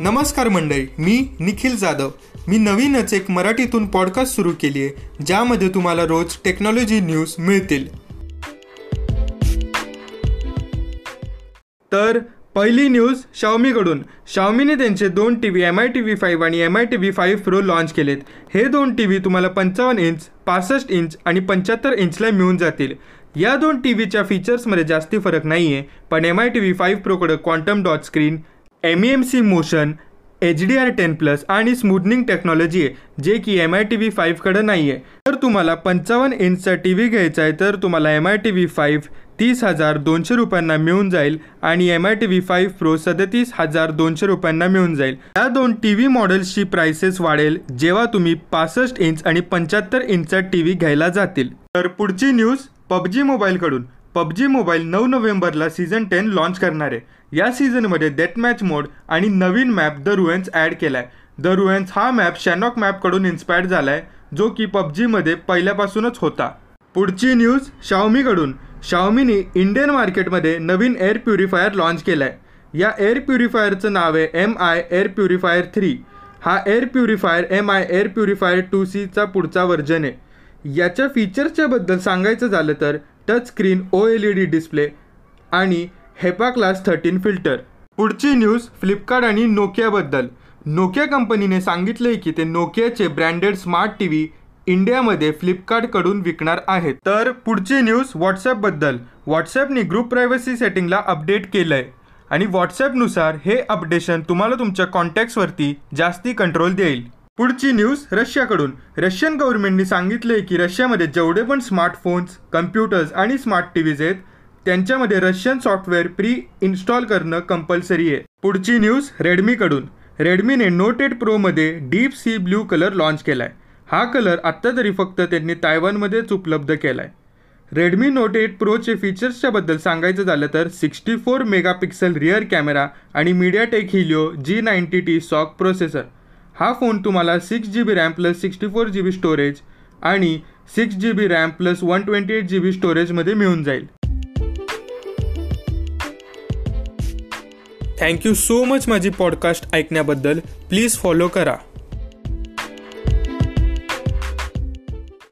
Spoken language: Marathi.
नमस्कार मंडळी मी निखिल जाधव. मी नवीनच एक मराठीतून पॉडकास्ट सुरू केली आहे ज्यामध्ये तुम्हाला रोज टेक्नॉलॉजी न्यूज मिळतील. तर पहिली न्यूज शाओमीकडून शाओमीने त्यांचे दोन T V M I T V five आणि M I T V five pro launch केलेत. हे दोन टी व्ही तुम्हाला पंचावन्न इंच पासष्ट इंच आणि पंच्याहत्तर इंचला मिळून जातील. या दोन टी व्हीच्या फीचर्समध्ये जास्ती फरक नाही आहे पण M I T V five प्रोकडं quantum dot screen M E M C motion H D R ten plus आणि स्मूथनिंग टेक्नॉलॉजी आहे जे की एम आय टी व्ही फाईव्हकडं नाही आहे तर तुम्हाला पंचावन्न इंचचा टी व्ही घ्यायचा आहे तर तुम्हाला M I T V five तीस हजार दोनशे रुपयांना मिळून जाईल आणि M I T V five pro सदतीस हजार दोनशे रुपयांना मिळून जाईल. या दोन टी व्ही मॉडेल्सची प्राइसेस वाढेल जेव्हा तुम्ही पासष्ट इंच आणि पंच्याहत्तर इंचचा टी व्ही घ्यायला जातील. तर पुढची न्यूज पबजी मोबाईलकडून पबजी मोबाईल नऊ नोव्हेंबरला सीझन टेन लॉन्च करणार आहे. या सीझनमध्ये डेथ मॅच मोड आणि नवीन मॅप द रुएन्स ॲड केला आहे द रुएन्स हा मॅप शॅनॉक मॅपकडून इन्स्पायर्ड झाला आहे जो की पबजीमध्ये पहिल्यापासूनच होता. पुढची न्यूज शाओमीकडून शाओमीने इंडियन मार्केटमध्ये नवीन एअर प्युरिफायर लॉन्च केला आहे या एअर प्युरिफायरचं नाव आहे M I air purifier three हा air purifier M I air purifier two सीचा पुढचा व्हर्जन आहे. याच्या फीचर्सच्याबद्दल सांगायचं झालं तर touch screen O L E D display आणि हेपा क्लास थर्टीन फिल्टर. पुढची न्यूज फ्लिपकार्ट आणि नोकियाबद्दल. नोकिया कंपनीने सांगितले की ते नोकियाचे ब्रँडेड स्मार्ट टी व्ही इंडियामध्ये फ्लिपकार्टकडून विकणार आहेत. तर पुढची न्यूज व्हॉट्सॲपबद्दल व्हॉट्सॲपने ग्रुप प्रायव्हसी सेटिंगला अपडेट केलं आहे आणि व्हॉट्सॲपनुसार हे अपडेशन तुम्हाला तुमच्या कॉन्टॅक्ट्सवरती जास्ती कंट्रोल देईल. पुढची न्यूज रशियाकडून. रशियन गव्हर्नमेंटने सांगितले की रशियामध्ये जेवढे पण स्मार्टफोन्स कम्प्युटर्स आणि स्मार्ट टी व्हीज आहेत त्यांच्यामध्ये रशियन सॉफ्टवेअर प्री इन्स्टॉल करणं कंपल्सरी आहे. पुढची न्यूज रेडमीकडून. रेडमीने note eight प्रोमध्ये deep sea blue colour launch केला आहे हा कलर आत्ता तरी फक्त त्यांनी तायवानमध्येच उपलब्ध केला आहे रेडमी नोट एट प्रोचे फीचर्सच्या बद्दल सांगायचं झालं तर sixty four megapixel rear camera आणि MediaTek Helio G ninety T SoC processor हा फोन तुम्हाला six G B RAM plus sixty four G B storage आणि six G B RAM plus one twenty eight G B स्टोरेजमध्ये मिळून जाईल. थँक्यू सो मच माझी पॉडकास्ट ऐकण्याबद्दल. प्लीज फॉलो करा.